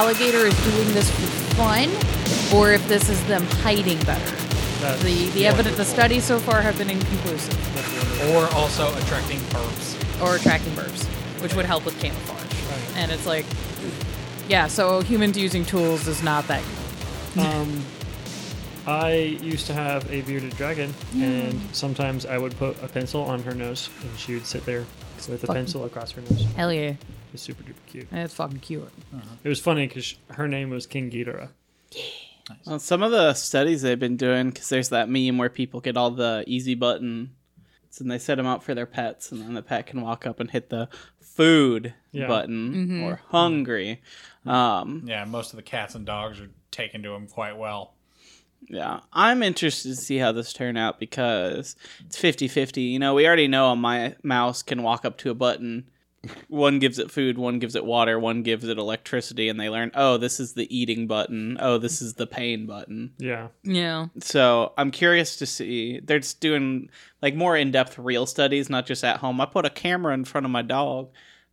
alligator is doing this for fun or if this is them hiding better. That's The the evidence, the studies so far have been inconclusive. Or also attracting burps. or attracting birds, which would help with camouflage. Right. And it's like, yeah, so humans using tools is not that. Um, I used to have a bearded dragon, hmm. and sometimes I would put a pencil on her nose, and she would sit there with a Fucking- pencil across her nose. Hell yeah, It's super duper cute. it's fucking cute. Uh-huh. It was funny because her name was King Ghidorah. Yeah. Well, some of the studies they've been doing, because there's that meme where people get all the easy button, and they set them out for their pets, and then the pet can walk up and hit the food Yeah. button mm-hmm. or hungry. Um, Yeah, most of the cats and dogs are taken to them quite well. Yeah, I'm interested to see how this turn out because it's 50 50. You know, we already know a my mouse can walk up to a button. One gives it food, one gives it water, one gives it electricity, and they learn, oh, this is the eating button. Oh, this is the pain button. Yeah. Yeah. So I'm curious to see. They're just doing like more in depth real studies, not just at home. I put a camera in front of my dog,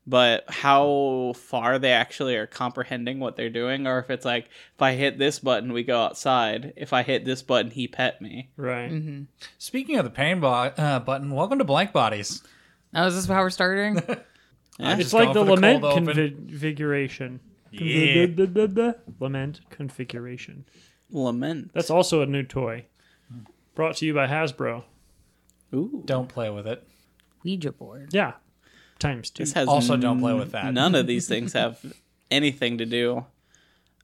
but how far they actually are comprehending what they're doing, or if it's like, if I hit this button, we go outside. If I hit this button, he pet me. Right. Mm-hmm. Speaking of the pain bo- uh, button, welcome to Blank Bodies. Oh, is this how we're starting? I'm It's like going the lament cold configuration. Yeah. Lament configuration. Lament. That's also a new toy. Brought to you by Hasbro. Ooh. Don't play with it. Ouija board. Yeah. Times two. This has Also, don't play with that. None of these things have anything to do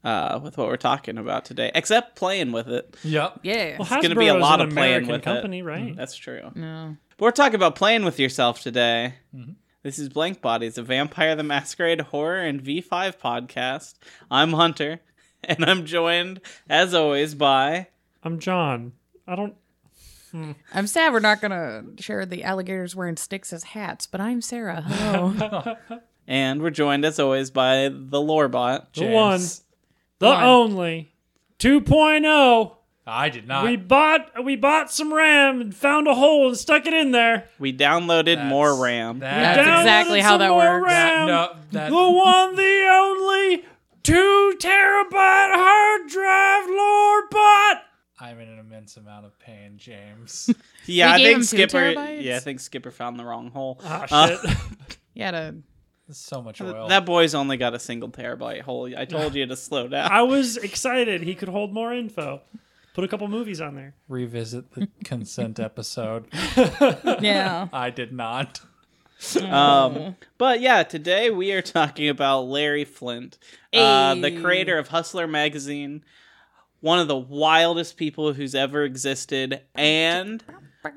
uh, with what we're talking about today, except playing with it. Yep. Yeah. well, It's gonna be a Hasbro is lot an of playing American with it. company, right? That's true. no. But we're talking about playing with yourself today. This is Blank Bodies, a Vampire the Masquerade horror and V5 podcast. I'm Hunter, and I'm joined, as always, by. I'm John. I don't. I'm sad we're not gonna share the alligators wearing sticks as hats, but I'm Sarah. Hello. And we're joined, as always, by the Lorebot. The one, the One. only, 2.0. I did not. We bought we bought some RAM and found a hole and stuck it in there. We downloaded That's- more RAM. That, That's exactly how that works. RAM. no, that, The one, the only, two terabyte hard drive Lorebot. I'm in an immense amount of pain, James. Yeah, We I think Skipper. Yeah, I think Skipper found the wrong hole. Ah, Uh, shit. yeah, to, There's so much oil. That boy's only got a single terabyte hole. I told you to slow down. I was excited he could hold more info. Put a couple movies on there. Revisit the consent episode. yeah. I did not. Um, but yeah, today we are talking about Larry Flynt, uh, the creator of Hustler magazine, one of the wildest people who's ever existed, and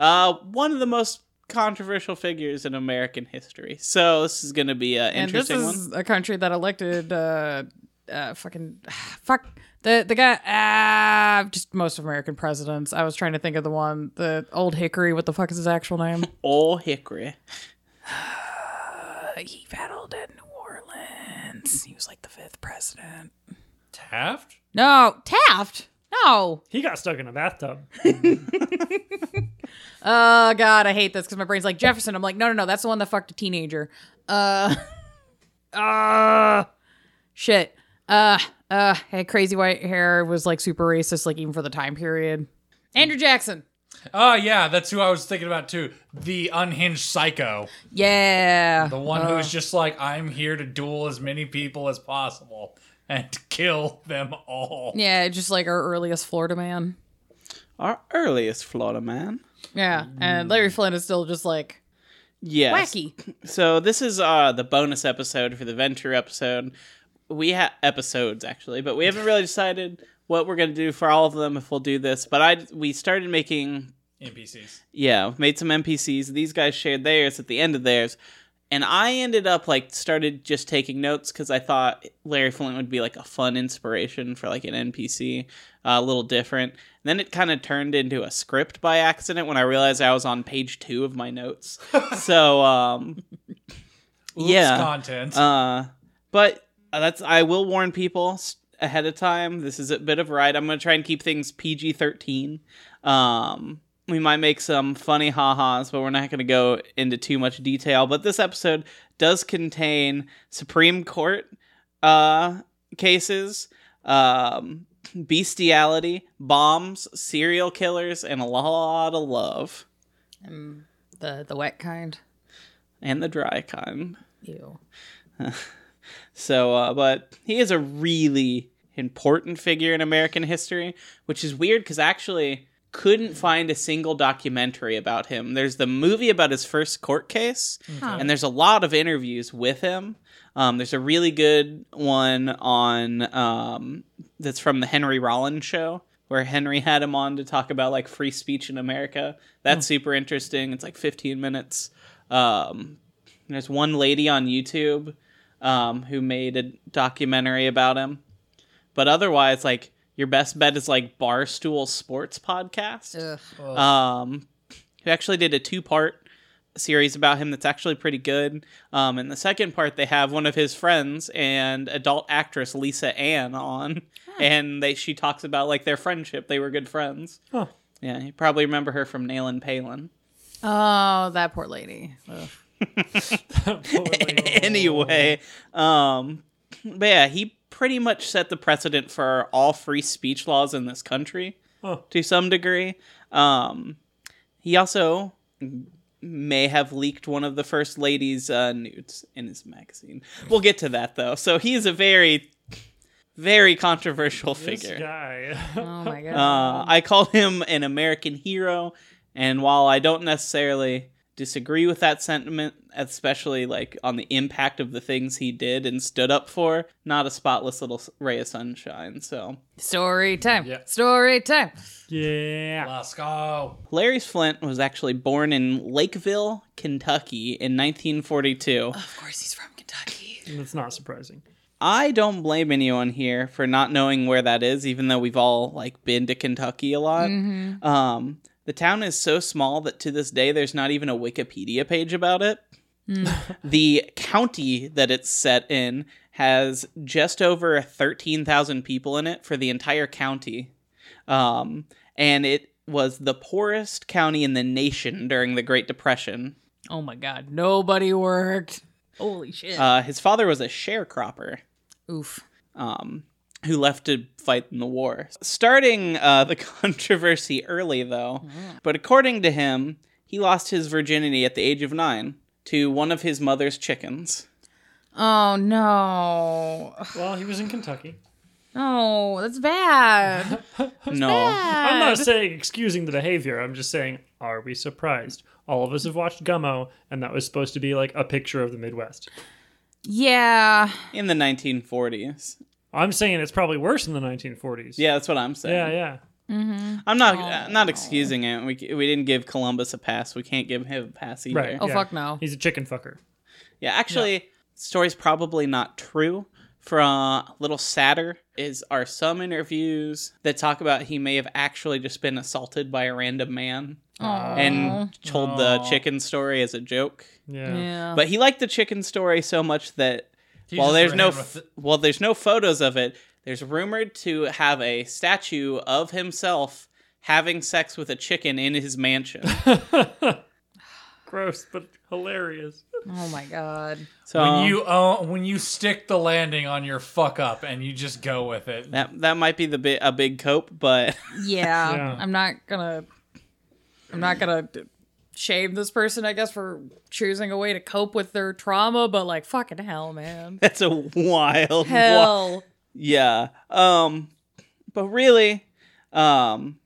uh, one of the most controversial figures in American history. So this is going to be an interesting And this is one. a country that elected uh, uh fucking fuck the the guy ah just most of American presidents. I was trying to think of the one the old Hickory. What the fuck is his actual name? Old Hickory. He battled at New Orleans. He was like the fifth president. Taft? No, Taft. No. He got stuck in a bathtub. Oh god, I hate this because my brain's like Jefferson. I'm like, no, no, no, that's the one that fucked a teenager. Uh, uh, shit. Uh, uh, had crazy white hair. Was like super racist, like even for the time period. Andrew Jackson. Oh, yeah, that's who I was thinking about too. The unhinged psycho. Yeah, The one Uh, who's just like, I'm here to duel as many people as possible and kill them all. yeah, just like our earliest Florida man. Our earliest Florida man. Yeah, and Larry Flynt is still just like Yes. wacky. So this is uh the bonus episode for the Ventrue episode. We have episodes actually, but we haven't really decided what we're gonna do for all of them. If we'll do this, but I we started making NPCs. yeah made some NPCs. These guys shared theirs at the end of theirs, and I ended up like started just taking notes because I thought Larry Flynt would be like a fun inspiration for like an NPC, uh, a little different. And then it kind of turned into a script by accident when I realized I was on page two of my notes. so um, Oops, Yeah. Content. uh, but that's I will warn people ahead of time. This is a bit of a ride. I'm gonna try and keep things PG thirteen. Um, we might make some funny ha-has, but we're not gonna go into too much detail. But this episode does contain Supreme Court uh cases, um, bestiality, bombs, serial killers, and a lot of love. The the wet kind. And the dry kind. Ew. So, uh, but he is a really important figure in American history, which is weird because actually couldn't find a single documentary about him. There's the movie about his first court case, and there's a lot of interviews with him. Um, there's a really good one on um, that's from the Henry Rollins show where Henry had him on to talk about like free speech in America. That's super interesting. It's like 15 minutes. Um, there's one lady on YouTube um, who made a documentary about him. But otherwise, like your best bet is like Barstool Sports Podcast, Ugh. um, who actually did a two part series about him that's actually pretty good. Um, in the second part, they have one of his friends and adult actress Lisa Ann on, and they she talks about like their friendship. They were good friends. Huh. Yeah, you probably remember her from Nailin' Palin. Oh, that poor lady. Ugh. anyway, um, but yeah, he pretty much set the precedent for all free speech laws in this country Huh. to some degree. Um, he also may have leaked one of the first lady's uh, nudes in his magazine. We'll get to that though. So he is a very, very controversial This figure. guy. Oh my god. Uh, I call him an American hero, and while I don't necessarily disagree with that sentiment, especially like on the impact of the things he did and stood up for, not a spotless little ray of sunshine. So Story time. Yeah. Story time. yeah. Let's go. Larry Flynt was actually born in Lakeville, Kentucky in 1942. Of course, he's from Kentucky. That's not surprising. I don't blame anyone here for not knowing where that is, even though we've all like been to Kentucky a lot. Um, the town is so small that to this day there's not even a Wikipedia page about it. the county that it's set in has just over 13,000 people in it for the entire county. Um, and it was the poorest county in the nation during the Great Depression. Oh my god. Nobody worked. Holy shit. Uh, his father was a sharecropper. Oof. um, who left to fight in the war. Starting uh, the controversy early, though, but according to him, he lost his virginity at the age of nine to one of his mother's chickens. Oh no. Well, he was in Kentucky. Oh, that's bad. no, I'm not saying excusing the behavior. I'm just saying, are we surprised? All of us have watched Gummo, and that was supposed to be like a picture of the Midwest. Yeah. in the 1940s. I'm saying it's probably worse in the 1940s. Yeah, that's what I'm saying. Yeah, yeah. Mm-hmm. I'm not uh, not excusing it. We we didn't give Columbus a pass. We can't give him a pass either. Right. Oh yeah. fuck no. He's a chicken fucker. Yeah, actually, story's probably not true. For a little sadder is are some interviews that talk about he may have actually just been assaulted by a random man and told the chicken story as a joke. Yeah. Yeah. But he liked the chicken story so much that He while there's no f- it. well there's no photos of it, there's rumored to have a statue of himself having sex with a chicken in his mansion. Gross, but hilarious. oh my god. So when you um, own, when you stick the landing on your fuck up and you just go with it. that that might be the bi- a big cope, but Yeah. Yeah. I'm not gonna. I'm not gonna d- shame this person, I guess, for choosing a way to cope with their trauma, but like, fucking hell, man. that's a wild Hell. Yeah. Um but really um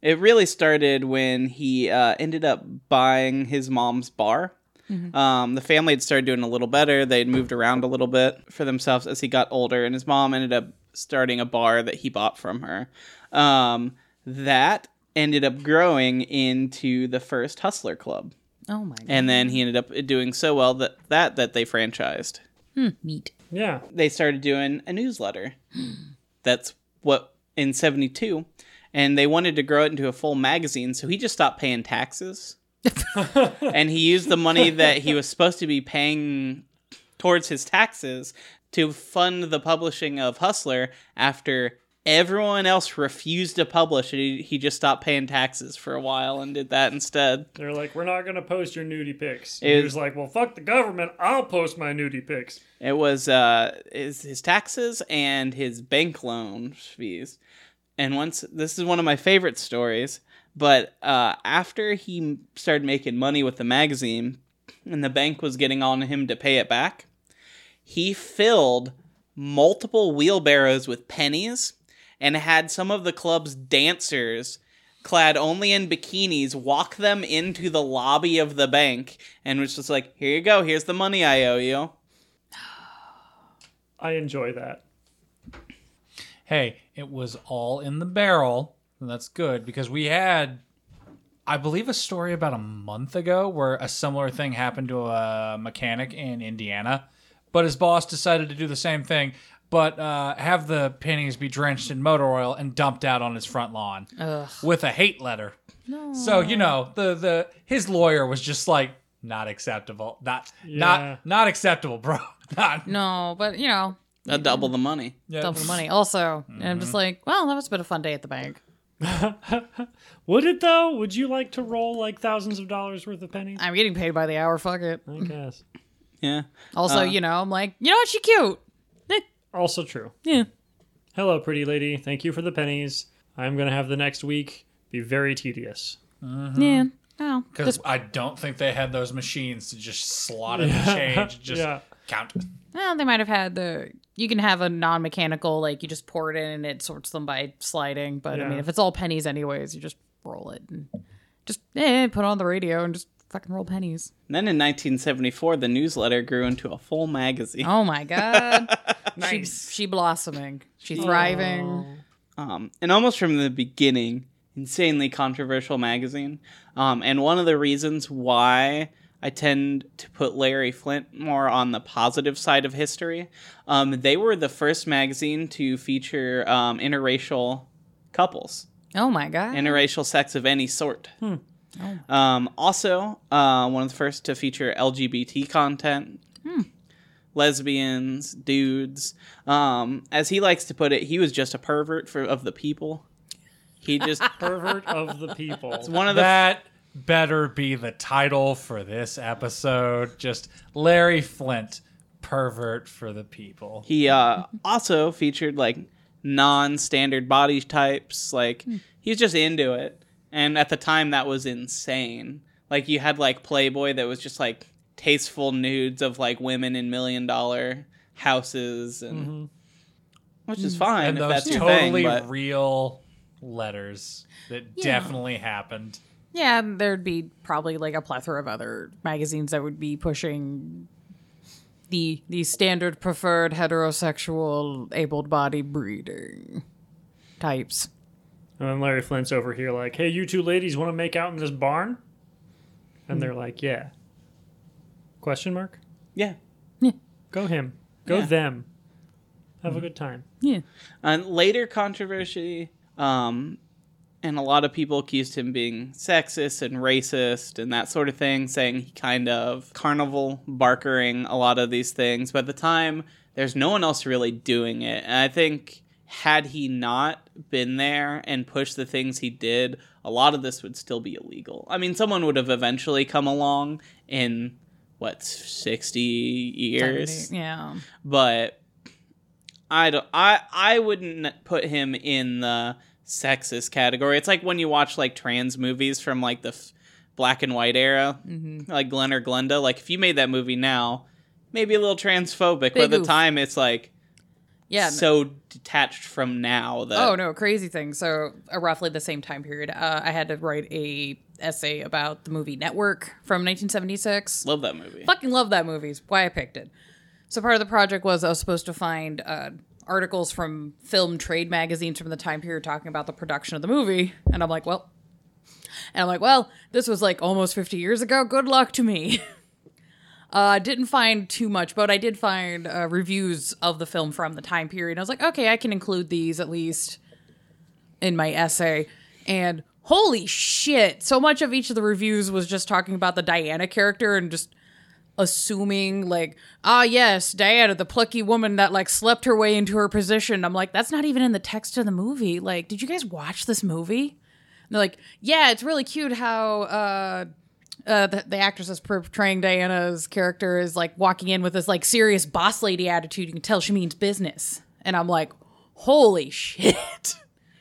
it really started when he uh ended up buying his mom's bar. Um the family had started doing a little better. They'd moved around a little bit for themselves as he got older and his mom ended up starting a bar that he bought from her. Um that ended up growing into the first Hustler Club. Oh my god. And then he ended up doing so well that that that they franchised hmm, Neat. Yeah. they started doing a newsletter. That's what in 72 and they wanted to grow it into a full magazine, so he just stopped paying taxes. and he used the money that he was supposed to be paying towards his taxes to fund the publishing of Hustler after everyone else refused to publish it. He, he just stopped paying taxes for a while and did that instead. They're like, we're not gonna post your nudie pics. It he was- was like, well, fuck the government. I'll post my nudie pics. It was uh, his, his taxes and his bank loan fees. And once, this is one of my favorite stories, but uh, after he started making money with the magazine and the bank was getting on him to pay it back, he filled multiple wheelbarrows with pennies and had some of the club's dancers clad only in bikinis walk them into the lobby of the bank and was just like here you go here's the money i owe you I enjoy that. hey, it was all in the barrel. And that's good because we had, I believe, a story about a month ago where a similar thing happened to a mechanic in Indiana, but his boss decided to do the same thing, but uh, have the pennies be drenched in motor oil and dumped out on his front lawn Ugh. with a hate letter. So you know the the his lawyer was just like not acceptable, not Yeah. not not acceptable, bro. Not No, but you know, a double the money yeah. double the money. Also, and I'm Mm-hmm. just like, well, that was a bit of a fun day at the bank. Would it though? Would you like to roll like thousands of dollars worth of pennies? I'm getting paid by the hour. Fuck it. I guess. yeah Also, Uh. you know, I'm like, you know what? She cute. Also true. Yeah. Hello, pretty lady. Thank you for the pennies. I'm gonna have the next week be very tedious. Yeah. Oh, Because I don't think they had those machines to just slot in the change, just Yeah. count. well, they might have had the. You can have a non-mechanical, like you just pour it in and it sorts them by sliding. But I mean, if it's all pennies anyways, you just roll it and just eh, put on the radio and just fucking roll pennies. And then in 1974 the newsletter grew into a full magazine Oh my god. Nice. She she blossoming. She thriving. um, and almost from the beginning, insanely controversial magazine. Um, and one of the reasons why I tend to put Larry Flynt more on the positive side of history, um, they were the first magazine to feature um, interracial couples, Oh my god. interracial sex of any sort. Um, also, uh, one of the first to feature LGBT content. Lesbians, dudes. Um, as he likes to put it, he was just a pervert for of the people. He just Pervert of the people. It's one of the That better be the title for this episode. Just Larry Flynt, pervert for the people. he uh, also featured like non-standard body types. Like he's just into it, and at the time that was insane. Like you had like Playboy that was just like tasteful nudes of like women in million dollar houses, and mm-hmm. which is mm. fine and if those that's your totally thing. But real letters that definitely happened. Yeah, and there'd be probably like a plethora of other magazines that would be pushing the the standard preferred heterosexual able bodied breeding types. And then Larry Flynt's over here like, hey, you two ladies want to make out in this barn? And they're like, yeah. Question mark? yeah. Yeah. Go him. Go Yeah. them. Have a good time. Yeah. And later controversy, um, and a lot of people accused him being sexist and racist and that sort of thing, saying he kind of carnival barkering a lot of these things. But at the time, there's no one else really doing it. And I think had he not been there and pushed the things he did, a lot of this would still be illegal. I mean, someone would have eventually come along in what 60 years Yeah. but I don't. I I wouldn't put him in the sexist category. It's like when you watch like trans movies from like the f- black and white era, mm-hmm. like Glen or Glenda. Like if you made that movie now, maybe a little transphobic, but at the oof. time it's like Yeah. so detached from now that Oh no, crazy thing. So uh, roughly the same time period, uh, I had to write a essay about the movie Network from 1976. love that movie. Fucking love that movie. It's why I picked it. So part of the project was I was supposed to find uh, articles from film trade magazines from the time period talking about the production of the movie, and I'm like, well, and I'm like, well, this was like almost 50 years ago. Good luck to me. Uh, didn't find too much, but I did find uh, reviews of the film from the time period. I was like, okay, I can include these at least in my essay. And holy shit, so much of each of the reviews was just talking about the Diana character and just assuming like, ah, yes, Diana, the plucky woman that like slept her way into her position. I'm like, that's not even in the text of the movie. Like, did you guys watch this movie? And they're like, yeah, it's really cute how uh, uh, the, the actress is portraying Diana's character is like walking in with this like serious boss lady attitude. You can tell she means business. And I'm like, holy shit.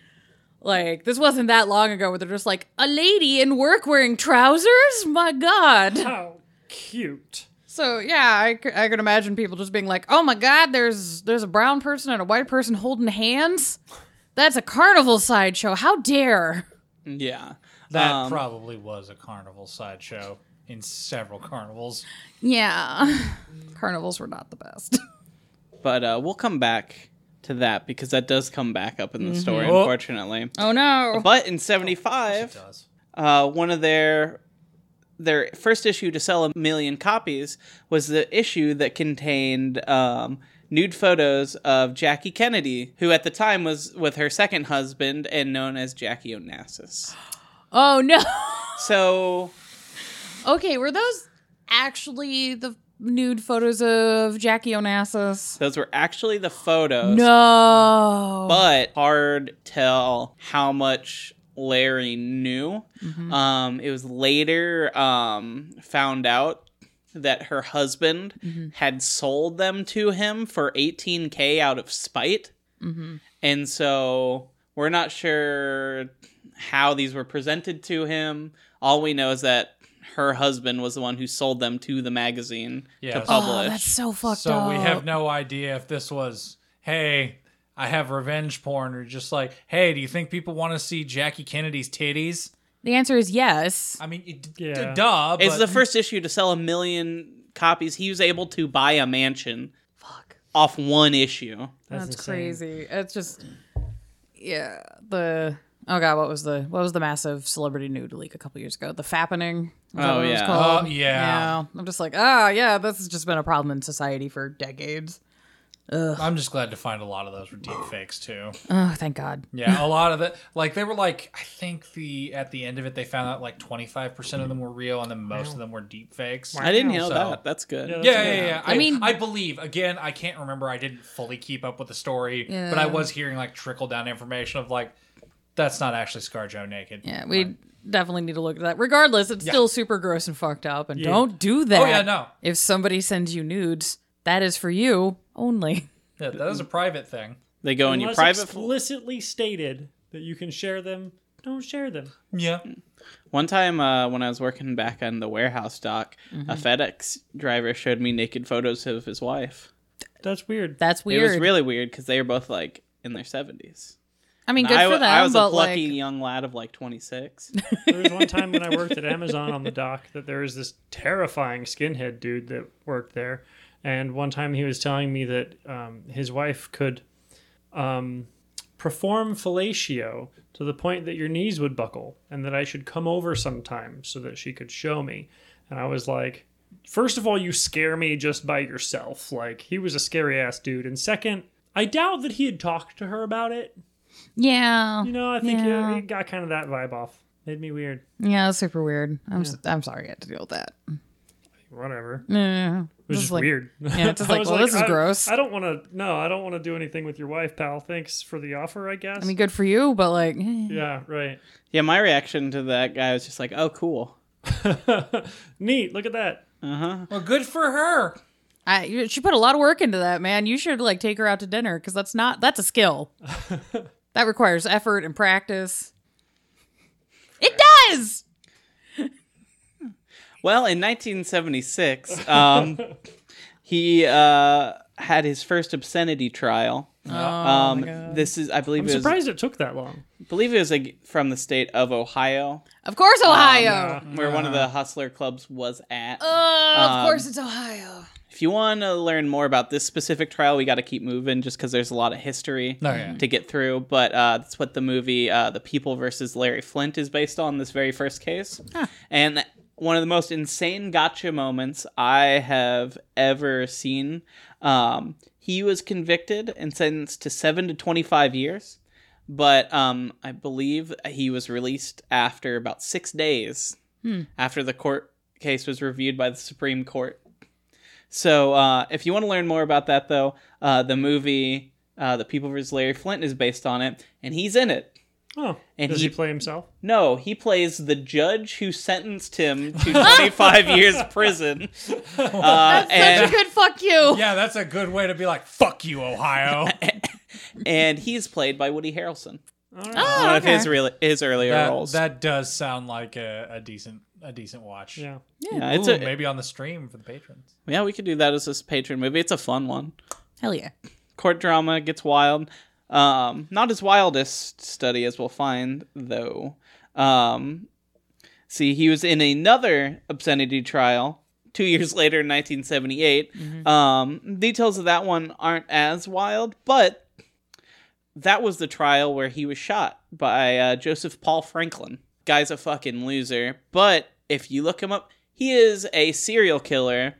like, this wasn't that long ago where they're just like, a lady in work wearing trousers? My God. How cute. So yeah, I, I could imagine people just being like, "Oh my God, there's there's a brown person and a white person holding hands. That's a carnival sideshow. How dare!" Yeah. That Um, probably was a carnival sideshow in several carnivals. Yeah, carnivals were not the best. But uh, we'll come back to that because that does come back up in the story, Oh. unfortunately. oh no! But in It '75, does. uh, one of their their first issue to sell a million copies was the issue that contained um, nude photos of Jackie Kennedy, who at the time was with her second husband and known as Jackie Onassis. Oh no! So okay, were those actually the nude photos of Jackie Onassis? those were actually the photos. No. but hard tell how much Larry knew. Um, it was later um, found out that her husband mm-hmm. had sold them to him for 18k out of spite, mm-hmm. and so we're not sure how these were presented to him. All we know is that her husband was the one who sold them to the magazine Yeah, to so- oh, publish. oh, that's so fucked So up. we have no idea if this was, hey, I have revenge porn, or just like, hey, do you think people want to see Jackie Kennedy's titties? The answer is yes. I mean, it, Yeah. d- duh. It's but- the first issue to sell a million copies. He was able to buy a mansion Fuck. off one issue. That's, insane. crazy. It's just yeah, the oh god, what was the what was the massive celebrity nude leak a couple years ago? The fappening. Oh, what it was yeah. Oh, yeah. I'm just like, oh yeah, this has just been a problem in society for decades. I'm just glad to find a lot of those were deep fakes too. Oh, thank God. Yeah, a lot of it. Like they were like, I think the at the end of it, they found out like 25 percent of them were real, and then most of them were deep fakes. I didn't know So- that. That's good. Yeah, Yeah, that's yeah, good. yeah. I I, mean- mean, I believe again. I can't remember. I didn't fully keep up with the story, Yeah. but I was hearing like trickle down information of like, that's not actually ScarJo naked. Yeah, we definitely need to look at that. Regardless, it's Yeah. still super gross and fucked up. And Yeah. don't do that. Oh yeah, no. If somebody sends you nudes, that is for you only. Yeah, that is a private thing. They go in your Unless private. explicitly stated that you can share them, don't share them. Yeah. One time uh, when I was working back on the warehouse dock, Mm-hmm. a FedEx driver showed me naked photos of his wife. That's weird. That's weird. It was really weird because they were both like in their seventies. I mean, good I, for w- them, I was a but plucky like, young lad of like twenty six. There was one time when I worked at Amazon on the dock that there was this terrifying skinhead dude that worked there, and one time he was telling me that um, his wife could um, perform fellatio to the point that your knees would buckle, and that I should come over sometime so that she could show me. And I was like, first of all, you scare me just by yourself. Like he was a scary ass dude, and second. I doubt that he had talked to her about it. yeah, You know, I think Yeah. it, it got kind of that vibe off. Made me weird. yeah, super weird. I'm s I'm sorry I had to deal with that. Whatever. Yeah, It was just like, weird. Yeah, it's just like, was well, this is I- gross. I don't want to. No, I don't want to do anything with your wife, pal. Thanks for the offer, I guess. I mean, good for you, but like, eh. yeah, right. yeah, my reaction to that guy was just like, "Oh, cool." Neat. Look at that. Uh huh. Well, good for her. I she put a lot of work into that, man. You should like take her out to dinner because that's not that's a skill. that requires effort and practice. It does. Well, in 1976, um, he uh, had his first obscenity trial. Oh, um, my God. this is, I believe, I'm it was, surprised it took that long. believe it was like, from the state of Ohio, Of course, Ohio. yeah. where one of the hustler clubs was at. Oh, of Um, course, it's Ohio. If you want to learn more about this specific trial, we got to keep moving just because there's a lot of history No, yeah. to get through. But uh, that's what the movie uh, "The People versus Larry Flynt" is based on. This very first case, and one of the most insane gotcha moments I have ever seen. Um, he was convicted and sentenced to seven to twenty-five years, but um, I believe he was released after about six days after the court case was reviewed by the Supreme Court. So uh, if you want to learn more about that, though, uh, the movie uh, "The People vs. Larry Flynt" is based on it, and he's in it. Oh, And does he- he play himself? No, he plays the judge who sentenced him to 25 years prison. Uh, That's and, such a good fuck you. Yeah, that's a good way to be like, "Fuck you, Ohio." and he's played by Woody Harrelson. All right. Oh, One of his really his earlier that, roles. that does sound like a, a decent a decent watch. yeah. yeah, it's a, maybe on the stream for the patrons. yeah, we could do that as a patron movie. It's a fun one. Hell yeah. Court drama gets wild. Um, not his wildest study, as we'll find, though. Um, see, he was in another obscenity trial two years later in 1978. Um, details of that one aren't as wild, but that was the trial where he was shot by uh, Joseph Paul Franklin. Guy's a fucking loser, but if you look him up, he is a serial killer,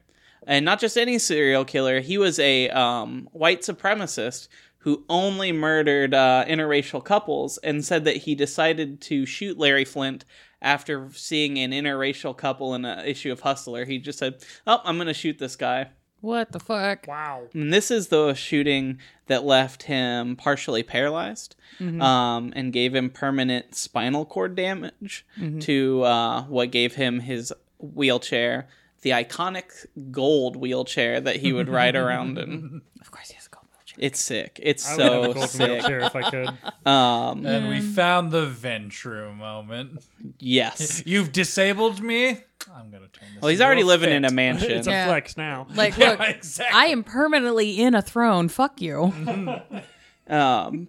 and not just any serial killer. He was a um, white supremacist who only murdered uh, interracial couples, and said that he decided to shoot Larry Flynt after seeing an interracial couple in an issue of Hustler. He just said, "Oh, I'm gonna shoot this guy." What the fuck? Wow. And this is the shooting that left him partially paralyzed um, and gave him permanent spinal cord damage to uh, what gave him his wheelchair, the iconic gold wheelchair that he would ride around in. Of course he It's sick. It's I would have a so sick. wheelchair if I could. Um, And we found the Ventrue moment. yes. You've disabled me. I'm gonna turn this. Well, he's already living fit. in a mansion. It's a Yeah. flex now. Like, Yeah, look, exactly. I am permanently in a throne. Fuck you. Um,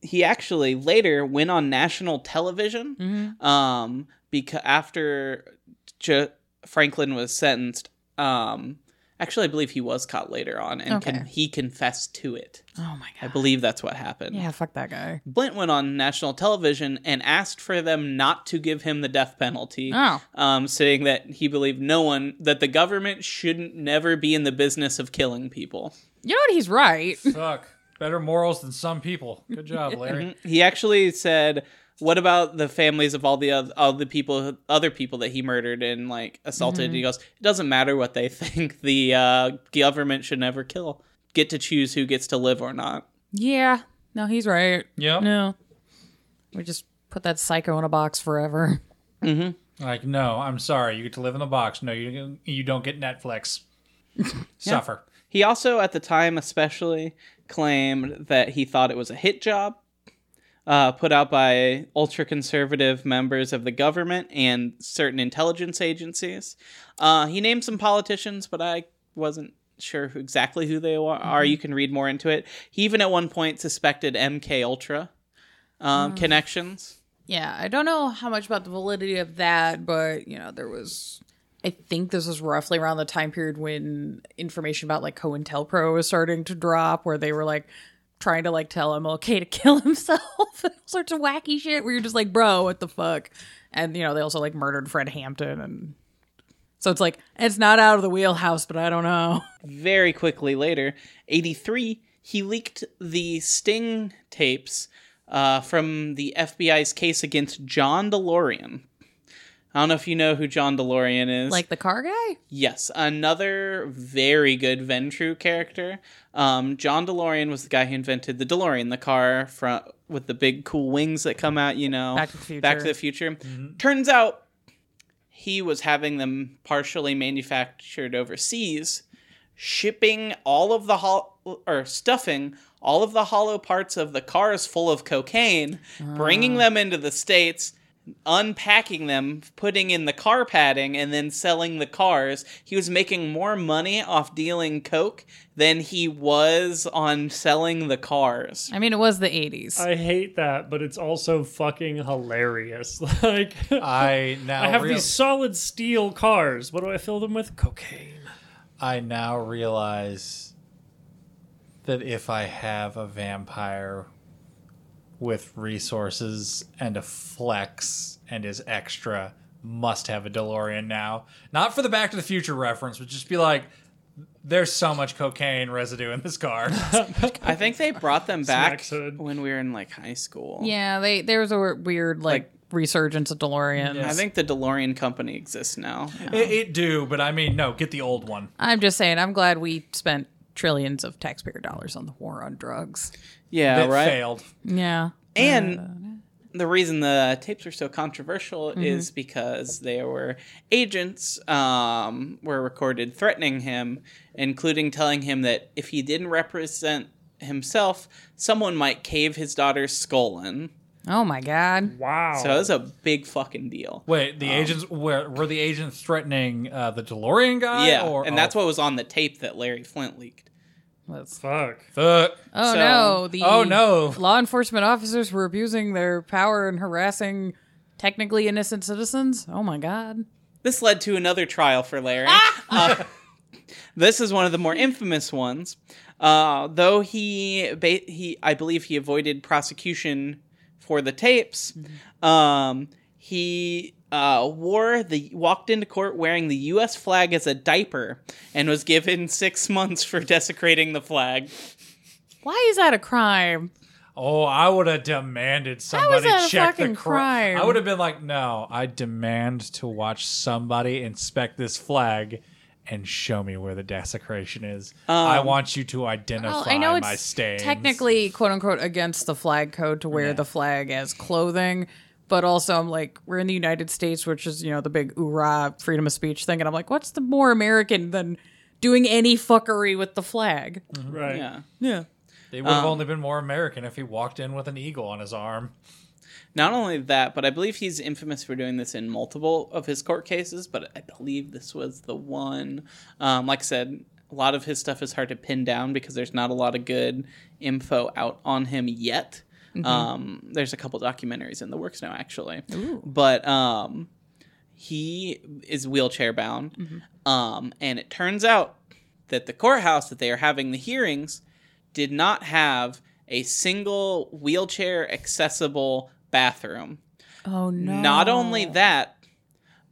he actually later went on national television. Um, because after J- Franklin was sentenced, um, actually I believe he was caught later on, and Okay. con- he confessed to it. Oh my god! I believe that's what happened. Yeah, fuck that guy. Flynt went on national television and asked for them not to give him the death penalty. Oh. Um, saying that he believed no one, that the government shouldn't never be in the business of killing people. You know what? He's right. Fuck. Better morals than some people. Good job, Larry. He actually said, "What about the families of all the other, all the people, other people that he murdered and like assaulted?" He goes, "It doesn't matter what they think. The uh, government should never kill. Get to choose who gets to live or not." Yeah. No, he's right. yeah No. We just put that psycho in a box forever. Like, no, I'm sorry. You get to live in the box. No, you you don't get Netflix. Suffer. He also, at the time, especially claimed that he thought it was a hit job. Uh, put out by ultra conservative members of the government and certain intelligence agencies. Uh, he named some politicians, but I wasn't sure who, exactly who they are. You can read more into it. He even at one point suspected MK Ultra um, connections. Yeah, I don't know how much about the validity of that, but you know, there was I think this was roughly around the time period when information about like COINTELPRO was starting to drop where they were like trying to like tell MLK to kill himself and all sorts of wacky shit where you're just like, bro, what the fuck? And you know, they also like murdered Fred Hampton and so it's like it's not out of the wheelhouse, but I don't know. very quickly later, 83, he leaked the Sting tapes uh, from the FBI's case against John DeLorean. I don't know if you know who John DeLorean is. Like the car guy? yes, another very good Ventrue character. Um, John DeLorean was the guy who invented the DeLorean, the car from with the big cool wings that come out. You know, Back to the Future. Back to the Future. Turns out he was having them partially manufactured overseas, shipping all of the hol- or stuffing all of the hollow parts of the cars full of cocaine, bringing them into the states, unpacking them, putting in the car padding, and then selling the cars. He was making more money off dealing coke than he was on selling the cars. I mean, it was the 80s. I hate that, but it's also fucking hilarious. Like, I now I have real- these solid steel cars. What do I fill them with? Cocaine. I now realize that if I have a vampire with resources and a flex and is extra, must have a DeLorean now. Not for the Back to the Future reference, but just be like, there's so much cocaine residue in this car. I think they brought them back when we were in like high school. yeah, they there was a weird like, Like, resurgence of DeLoreans. I think the DeLorean company exists now. It, it do, but I mean, no, get the old one. I'm just saying, I'm glad we spent trillions of taxpayer dollars on the war on drugs. Yeah, That right. failed. Yeah. And the reason the tapes were so controversial is because there were agents um, were recorded threatening him, including telling him that if he didn't represent himself, someone might cave his daughter's skull in. Oh my god. Wow. So it was a big fucking deal. Wait, the agents were were the agents threatening uh, the DeLorean guy? yeah, or, and that's what was on the tape that Larry Flynt leaked. That's- Fuck. Fuck. Oh So- no. The Oh, no. Law enforcement officers were abusing their power and harassing technically innocent citizens. Oh my god. This led to another trial for Larry. Uh, this is one of the more infamous ones. Uh, though he, ba- he, I believe he avoided prosecution for the tapes. Um, he uh, wore the walked into court wearing the U.S. flag as a diaper and was given six months for desecrating the flag. Why is that a crime? Oh, I would have demanded somebody that a check the fucking cri- crime? I would have been like, no, I demand to watch somebody inspect this flag and show me where the desecration is. I want you to identify Well, I know my it's stains. technically quote unquote against the flag code to wear the flag as clothing. But also, I'm like, we're in the United States, which is, you know, the big oorah freedom of speech thing. And I'm like, what's the more American than doing any fuckery with the flag? Right. Yeah. Yeah. They would have Um, only been more American if he walked in with an eagle on his arm. Not only that, but I believe he's infamous for doing this in multiple of his court cases. But I believe this was the one. Um, like I said, a lot of his stuff is hard to pin down because there's not a lot of good info out on him yet. Um, there's a couple documentaries in the works now, actually. But um, he is wheelchair bound, um, and it turns out that the courthouse that they are having the hearings did not have a single wheelchair accessible bathroom. Oh no. Not only that,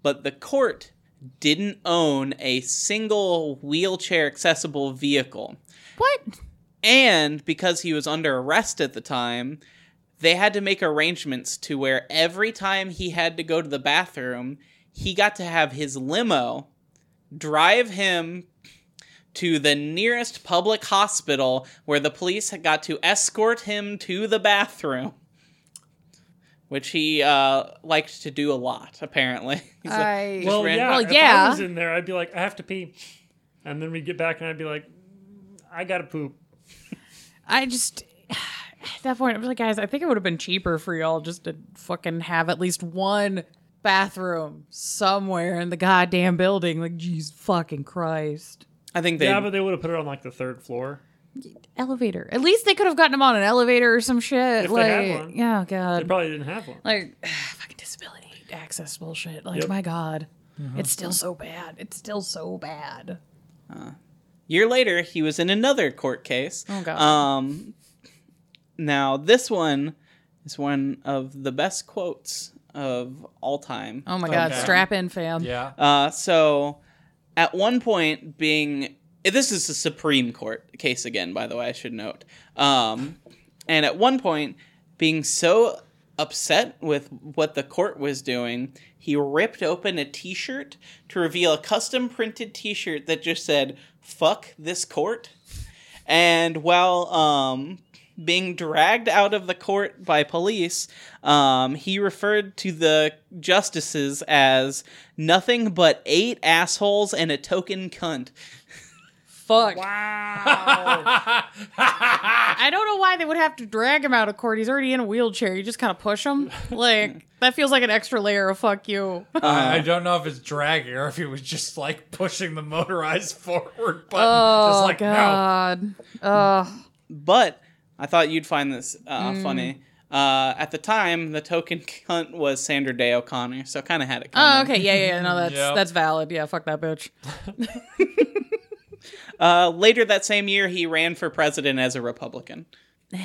but the court didn't own a single wheelchair accessible vehicle. What? And because he was under arrest at the time, they had to make arrangements to where every time he had to go to the bathroom, he got to have his limo drive him to the nearest public hospital where the police had got to escort him to the bathroom. Which he uh, liked to do a lot, apparently. He's like, I just Well, ran- yeah. Well, if yeah. I was in there, I'd be like, I have to pee, and then we'd get back, and I'd be like, I gotta poop. I just at that point I was like, guys, I think it would have been cheaper for y'all just to fucking have at least one bathroom somewhere in the goddamn building. Like, jeez, fucking Christ. I think they. Yeah, but they would have put it on like the third floor. Elevator. At least they could have gotten him on an elevator or some shit. If they like, had one. yeah, god. They probably didn't have one. like, fucking disability access bullshit. Like, Yep. my God. Uh-huh. It's still so bad. It's still so bad. Uh. Year later, he was in another court case. Oh, God. Um, now this one is one of the best quotes of all time. Oh my God. Okay. Strap in, fam. Yeah. Uh, so at one point, being this is a Supreme Court case again, by the way, I should note. Um, and at one point, being so upset with what the court was doing, he ripped open a T-shirt to reveal a custom printed T-shirt that just said "fuck this court." And while um, being dragged out of the court by police, um, he referred to the justices as nothing but eight assholes and a token cunt. Fuck. Wow. I don't know why they would have to drag him out of court. He's already in a wheelchair. You just kind of push him. Like that feels like an extra layer of fuck you. I, I don't know if it's dragging or if he was just like pushing the motorized forward button. Oh just like, no. god. Oh, But I thought you'd find this uh, funny. Uh, at the time, the token cunt was Sandra Day O'Connor, so kind of had it coming. oh okay. Yeah, yeah. yeah. No, that's Yep. that's valid. Yeah, fuck that bitch. Uh, later that same year, he ran for president as a Republican.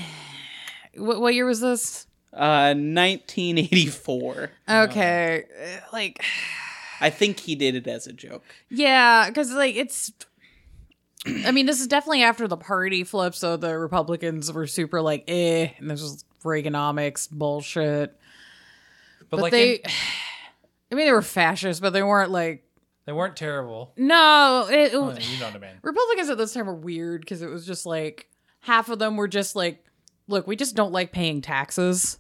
What, what year was this? Uh, 1984. Okay, uh, like I think he did it as a joke. yeah, because like it's. I mean, this is definitely after the party flip, so the Republicans were super like, eh, and this was Reaganomics bullshit. But, but like they, in- I mean, they were fascists, but they weren't like. They weren't terrible. No, it, it Oh, you know what I mean. Republicans at this time were weird because it was just like half of them were just like, look, we just don't like paying taxes.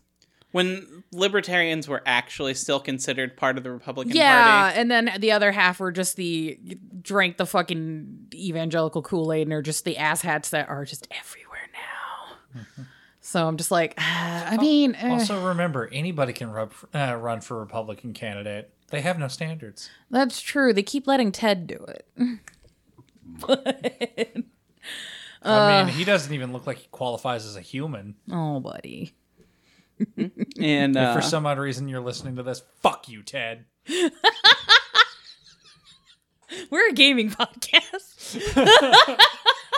when libertarians were actually still considered part of the Republican yeah, Party. and then the other half were just the drank the fucking evangelical Kool Aid and are just the asshats that are just everywhere now. so I'm just like, ah, I mean, eh, Also, remember anybody can rub, uh, run for Republican candidate. They have no standards. that's true. They keep letting Ted do it. but, I mean, he doesn't even look like he qualifies as a human. oh, buddy. And If uh, for some odd reason you're listening to this, fuck you, Ted. We're a gaming podcast.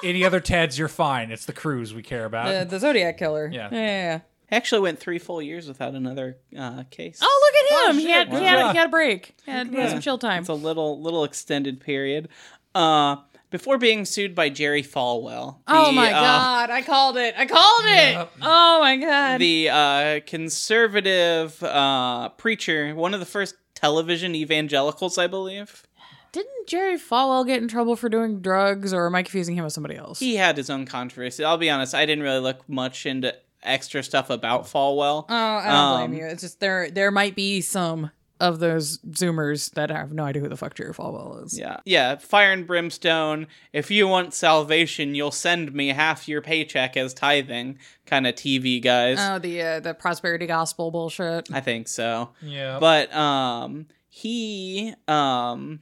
Any other Teds, you're fine. It's the Cruz we care about. the, the Zodiac Killer. Yeah. yeah, yeah, yeah. He actually went three full years without another uh, case. Oh, look at him! he, had, wow. he, had, he had a break. He had, he had Yeah. some chill time. It's a little little extended period. Uh, before being sued by Jerry Falwell. oh the, my uh, god! I called it. I called it. Yep. Oh my god! the uh, conservative uh, preacher, one of the first television evangelicals, I believe. Didn't Jerry Falwell get in trouble for doing drugs, or am I confusing him with somebody else? He had his own controversy. I'll be honest, I didn't really look much into extra stuff about Falwell. Oh, I don't Um, blame you. It's just there. There might be some of those Zoomers that have no idea who the fuck Jerry Falwell is. Yeah. Yeah. Fire and brimstone. If you want salvation, you'll send me half your paycheck as tithing. Kind of TV guys. Oh, the uh, the prosperity gospel bullshit. I think so. yeah. But um he um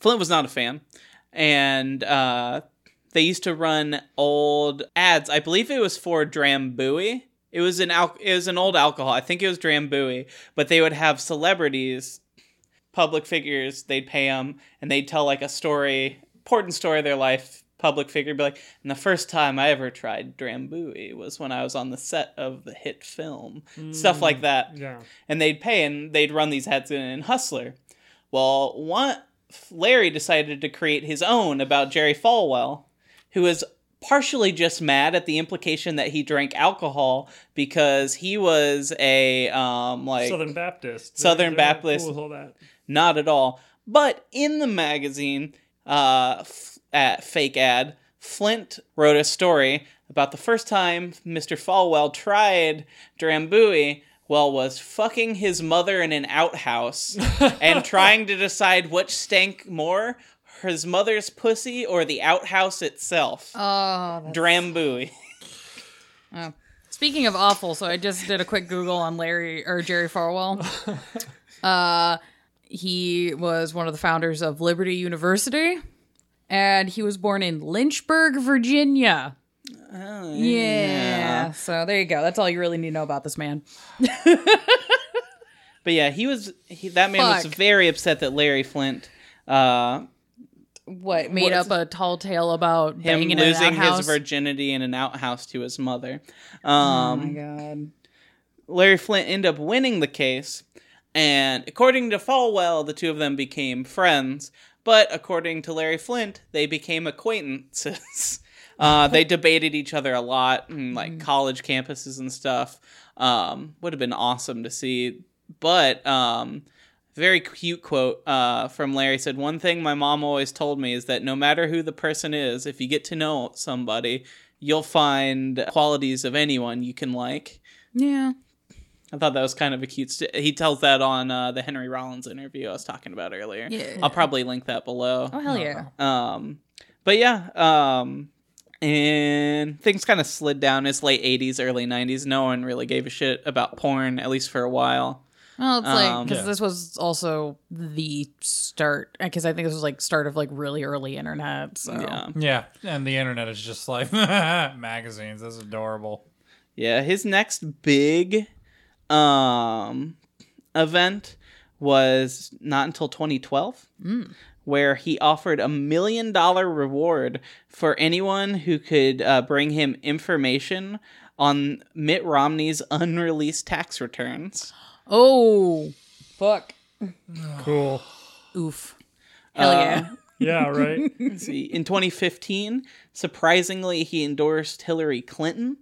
Flynt was not a fan. And uh they used to run old ads. I believe it was for Drambuie. It was an al- it was an old alcohol. I think it was Drambuie, but they would have celebrities, public figures, they'd pay them and they'd tell like a story, important story of their life, public figure be like, "And the first time I ever tried Drambuie was when I was on the set of the hit film." Stuff mm, like that Yeah. and they'd pay and they'd run these ads in, in Hustler. Well, one Larry decided to create his own about Jerry Falwell, who was partially just mad at the implication that he drank alcohol because he was a um like Southern Baptist. Southern They're Baptist. Cool all that. not at all. But in the magazine, uh, f- at fake ad, Flynt wrote a story about the first time Mr. Falwell tried Drambuie. Well, was fucking his mother in an outhouse and trying to decide which stank more, his mother's pussy or the outhouse itself. Oh, that's- Drambuie. Speaking of awful, so I just did a quick Google on Larry or Jerry Farwell. uh, he was one of the founders of Liberty University, and he was born in Lynchburg, Virginia. Oh, Yeah. So there you go. That's all you really need to know about this man. But yeah, he was he, that man was very upset that Larry Flynt uh, What made What's- up a tall tale about him banging in an losing his virginity in an outhouse to his mother. Oh Um, my god. Larry Flynt ended up winning the case, and according to Falwell, the two of them became friends. But according to Larry Flynt, they became acquaintances. uh, they debated each other a lot, in, like college campuses and stuff. Um, would have been awesome to see, but um, very cute quote uh, from Larry said, One thing my mom always told me is that no matter who the person is, if you get to know somebody, you'll find qualities of anyone you can like. Yeah. I thought that was kind of a cute. St- he tells that on uh, the Henry Rollins interview I was talking about earlier. Yeah. I'll probably link that below. Oh hell yeah. Um, but yeah, um, and things kind of slid down. It's late '80s, early '90s. No one really gave a shit about porn, at least for a while. Well, it's like Um, because Yeah. this was also the start. Because I think this was like start of like really early internet. So Yeah, Yeah, and the internet is just like magazines. That's adorable. yeah. His next big um event was not until 2012. where he offered a million dollar reward for anyone who could uh, bring him information on Mitt Romney's unreleased tax returns. Oh, fuck. Cool. Oof. Hell Uh, yeah. Yeah, right. See, in 2015, surprisingly, he endorsed Hillary Clinton.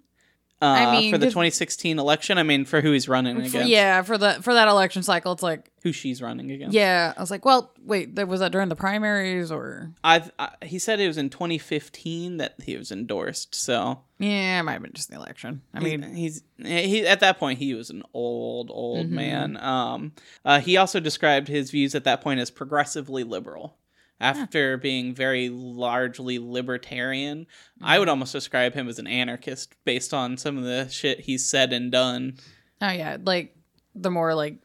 Uh, I mean, for the 2016 election. I mean, for who he's running For- against. yeah, for the for that election cycle, it's like Who she's running against. yeah. I was like, well, wait, that was that during the primaries or I, I he said it was in 2015 that he was endorsed. So yeah, it might have been just the election. I mean, he's he at that point he was an old old Mhm. man. Um, uh, he also described his views at that point as progressively liberal. After being very largely libertarian, I Mm-hmm. would almost describe him as an anarchist based on some of the shit he's said and done, oh yeah, like the more like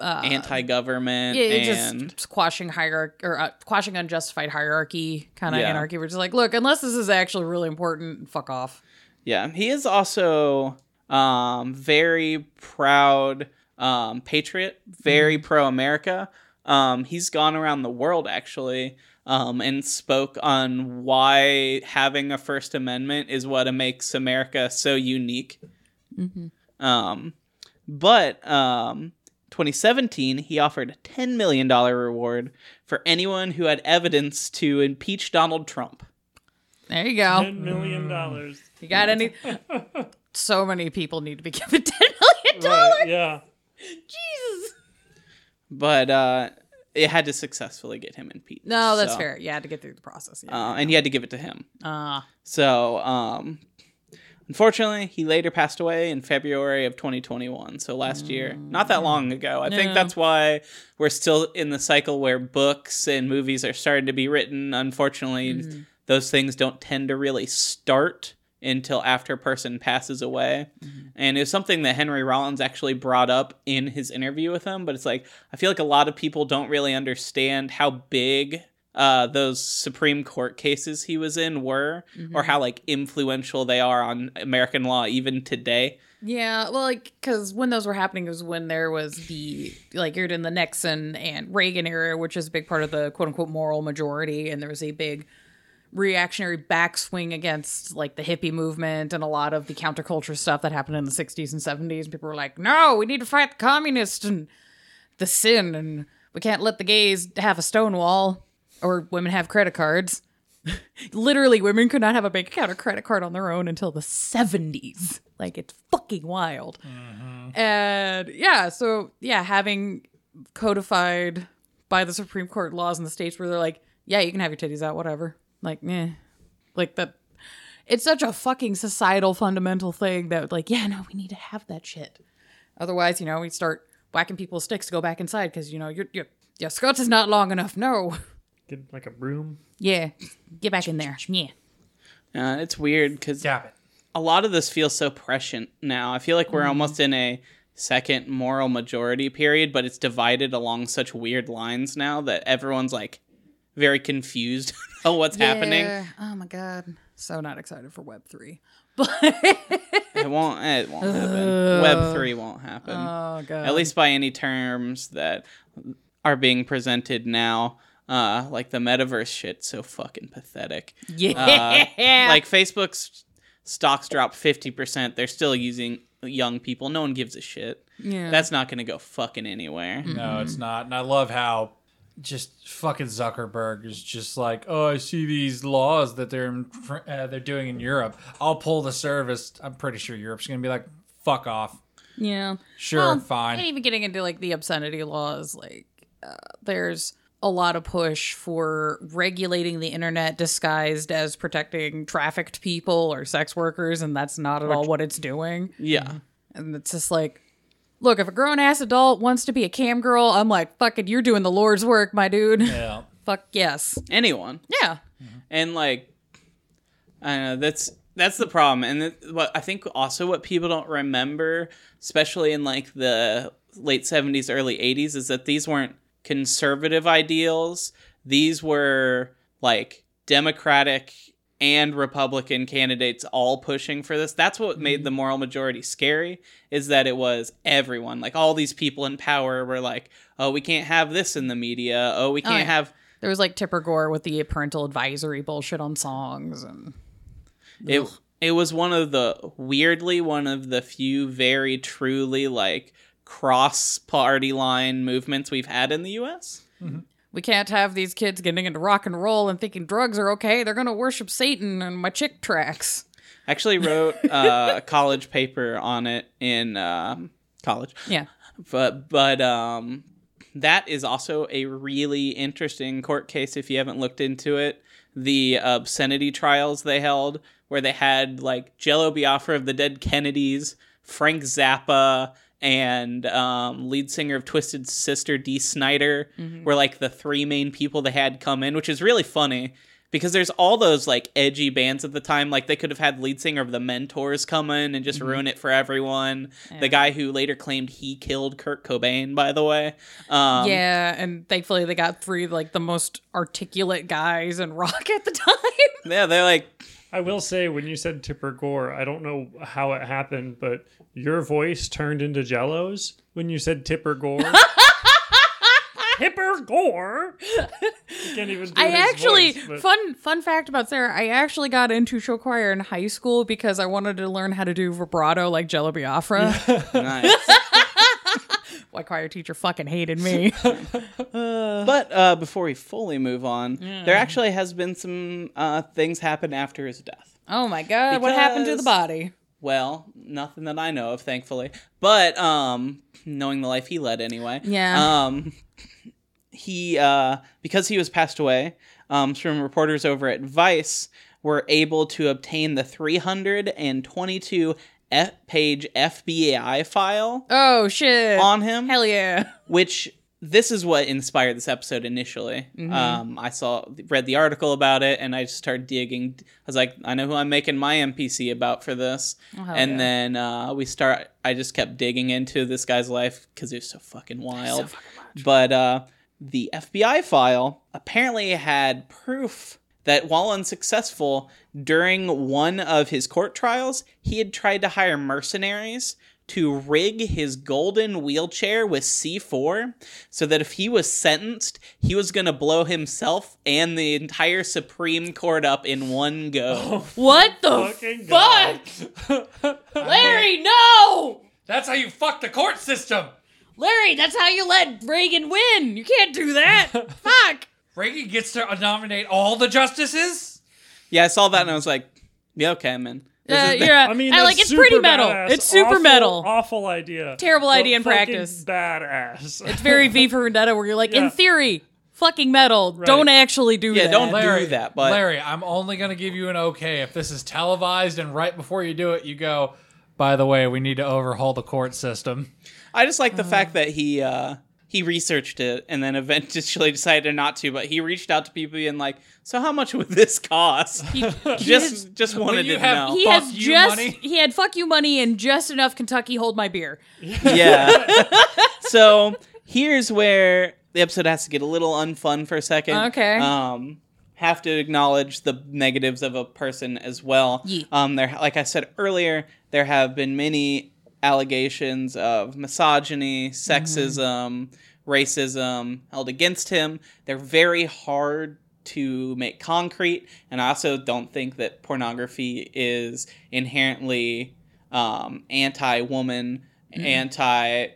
uh, anti-government yeah, and just squashing hierarchy or uh, squashing unjustified hierarchy kind of Yeah. anarchy. We're just like, look, unless this is actually really important, fuck off. Yeah, he is also um, very proud um, patriot, very pro America. Um, he's gone around the world actually um, and spoke on why having a First Amendment is what makes America so unique. Um, but um, 2017, he offered a $10 million reward for anyone who had evidence to impeach Donald Trump. There you go. Ten million dollars. You got any? so many people need to be given ten million dollars. Right, yeah. Jesus. But uh, it had to successfully get him impeached. No, that's so, fair. You had to get through the process. Yeah. Uh, and you had to give it to him. Uh, So, um, unfortunately, he later passed away in February of 2021. So last year, not that long ago. I think that's why we're still in the cycle where books and movies are starting to be written. Unfortunately, those things don't tend to really start until after a person passes away. And it's something that Henry Rollins actually brought up in his interview with him. But it's like, I feel like a lot of people don't really understand how big uh, those Supreme Court cases he was in were, or how like influential they are on American law even today. yeah. Well, like because when those were happening was when there was the like you're in the Nixon and Reagan era, which is a big part of the quote unquote moral majority, and there was a big reactionary backswing against like the hippie movement and a lot of the counterculture stuff that happened in the 60s and 70s. People were like, no, we need to fight the communists and the sin, and we can't let the gays have a stonewall or women have credit cards. Literally, women could not have a bank account or credit card on their own until the 70s. Like, it's fucking wild. Mm-hmm. And yeah, so yeah, having codified by the Supreme Court laws in the states where they're like, yeah, you can have your titties out, whatever. Like, eh. Like that. It's such a fucking societal fundamental thing that, like, yeah, no, we need to have that shit. Otherwise, you know, we start whacking people's sticks to go back inside because, you know, your, your, your skirt is not long enough. No. Get like a broom. Yeah. Get back in there. Yeah. Uh, it's weird because Stop it. a lot of this feels so prescient now. I feel like we're almost in a second moral majority period, but it's divided along such weird lines now that everyone's like very confused about what's happening. Oh my God. So not excited for Web 3. But, It won't. It won't happen. Web three won't happen. oh God. At least by any terms that are being presented now. Uh, like the metaverse shit, so fucking pathetic. Yeah. Uh, like Facebook's stocks dropped fifty percent. They're still using young people. No one gives a shit. yeah. That's not gonna go fucking anywhere. No, it's not. And I love how just fucking Zuckerberg is just like, oh, I see these laws that they're uh, they're doing in Europe. I'll pull the service. I'm pretty sure Europe's gonna be like, fuck off. yeah. Sure, Well, fine. And even getting into like the obscenity laws, like uh, there's a lot of push for regulating the internet disguised as protecting trafficked people or sex workers, and that's not at all what it's doing. Yeah. And it's just like, look, if a grown ass adult wants to be a cam girl, I'm like, fuck it, you're doing the Lord's work, my dude. Yeah. Fuck yes. Anyone. Yeah. Mm-hmm. and like I don't know that's that's the problem and it, what I think also what people don't remember especially in like the late 70s early 80s is that these weren't conservative ideals these were like democratic and republican candidates all pushing for this that's what made mm-hmm. the moral majority scary is that it was everyone. Like all these people in power were like oh we can't have this in the media. Oh we oh, can't yeah. have There was like Tipper Gore with the parental advisory bullshit on songs and it it was one of the weirdly one of the few very truly like cross party line movements we've had in the US. Mm-hmm. We can't have these kids getting into rock and roll and thinking drugs are okay. They're gonna worship Satan and my Chick tracts. I actually wrote uh, a college paper on it in um, college. Yeah. But but um, that is also a really interesting court case if you haven't looked into it. The obscenity trials they held, where they had like Jello Biafra of the Dead Kennedys, Frank Zappa, and um, lead singer of Twisted Sister Dee Snider were like the three main people they had come in, which is really funny because there's all those like edgy bands at the time. Like they could have had lead singer of the Mentors come in and just ruin it for everyone. The guy who later claimed he killed Kurt Cobain, by the way. Um, yeah, and thankfully they got three like the most articulate guys in rock at the time. yeah, they're like I will say, when you said Tipper Gore, I don't know how it happened, but your voice turned into Jello's when you said Tipper Gore. Tipper Gore. Can't even. Do I his actually voice, but- fun fun fact about Sarah. I actually got into show choir in high school because I wanted to learn how to do vibrato like Jello Biafra. nice. My choir teacher fucking hated me. But uh, before we fully move on, there actually has been some uh, things happen after his death. oh my god, what happened to the Because- body? Well, nothing that I know of, thankfully. But um, knowing the life he led anyway. Yeah. Um, he uh, because he was passed away. Um, some reporters over at Vice were able to obtain the 322 F- page FBI file Oh shit. on him Hell yeah. which this is what inspired this episode initially. Um, I saw read the article about it, and I just started digging. I was like, I know who I'm making my NPC about for this, hell and yeah. then uh, we start. I just kept digging into this guy's life because it was so fucking wild. But uh, the FBI file apparently had proof that while unsuccessful during one of his court trials, he had tried to hire mercenaries to rig his golden wheelchair with C4 so that if he was sentenced, he was going to blow himself and the entire Supreme Court up in one go. Oh, what the fuck? God. Larry, no! That's how you fuck the court system. Larry, that's how you let Reagan win. You can't do that. fuck. Reagan gets to nominate all the justices. Yeah, I saw that and I was like, yeah, okay, man. This Uh, is- you're a, I mean, I like it's pretty metal. badass. It's super Awful- metal. Awful idea. Terrible idea in fucking practice. Badass. It's very V for Vendetta where you're like, in theory, fucking metal. Don't actually do Yeah, that. don't- Larry, that, but- Larry, I'm only gonna give you an okay if this is televised and right before you do it, you go. By the way, we need to overhaul the court system. I just like the Uh-huh. fact that he uh he researched it and then eventually decided not to, but he reached out to people and like, "So how much would this cost?" He, just just wanted to have- know. he Fuck has you just money. he had fuck you money and just enough Kentucky hold my beer. yeah. so here's where the episode has to get a little unfun for a second. Okay. Um, have to acknowledge the negatives of a person as well. Yeah. Um, there, like I said earlier, there have been many allegations of misogyny, sexism, racism held against him. They're very hard to make concrete, and I also don't think that pornography is inherently um, anti-woman, anti